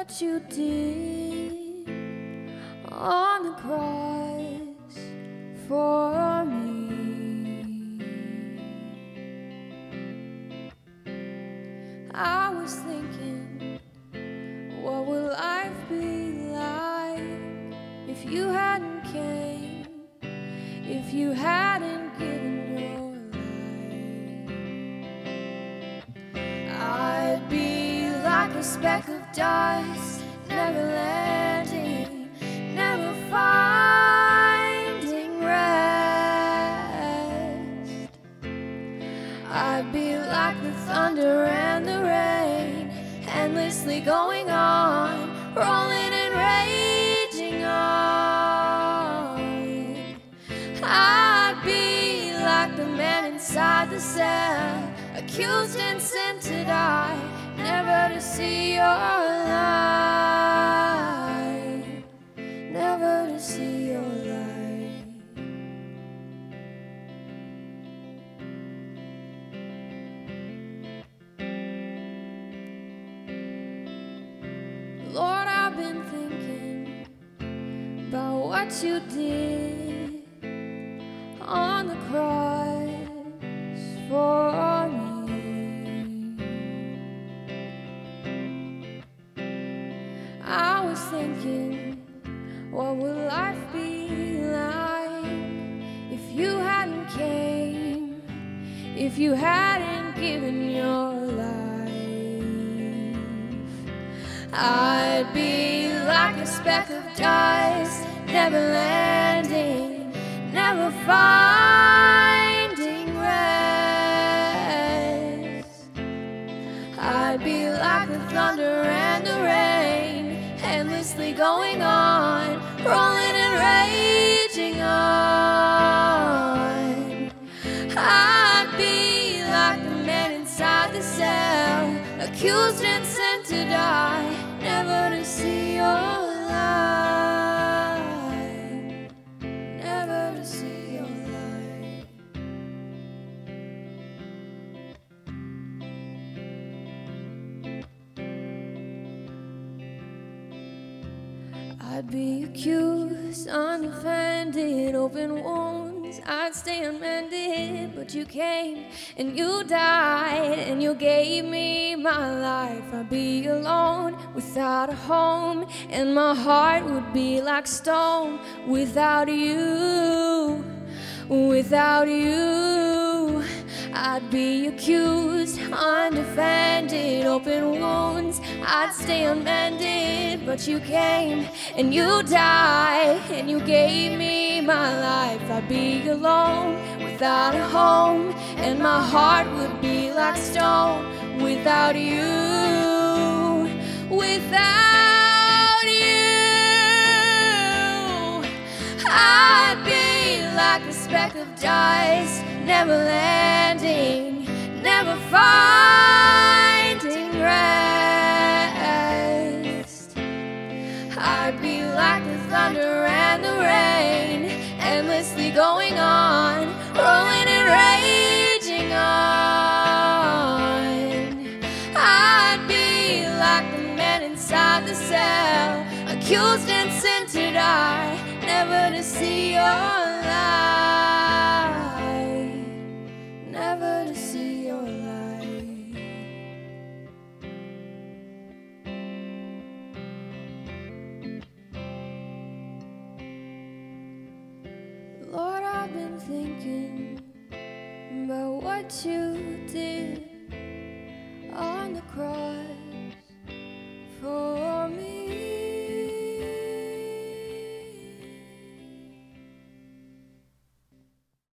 what you did on the cross for me. I was thinking, what will life be like if you hadn't came, if you hadn't given a speck of dust, never landing, never finding rest. I'd be like the thunder and the rain, endlessly going on, inside accused and sent to die, never to see your light, never to see your light. Lord, I've been thinking about what you did on the cross for me. I was thinking, what would life be like if you hadn't came, if you hadn't given your life? I'd be like a speck of dust, never landing, never finding be like the thunder and the rain, endlessly going on, rolling and raging on. I'd be accused, undefended, open wounds. I'd stay unmended, but you came and you died and you gave me my life. I'd be alone without a home, and my heart would be like stone without you. Without you, I'd be accused, undefended, open wounds. I'd stay unmended, but you came and you died and you gave me my life. I'd be alone without a home, and my heart would be like stone without you. Without speck of dust, never landing, never finding rest. I'd be like the thunder and the rain, endlessly going on, rolling and raging on. I'd be like the man inside the cell, accused and to die, never to see your thinking about what you did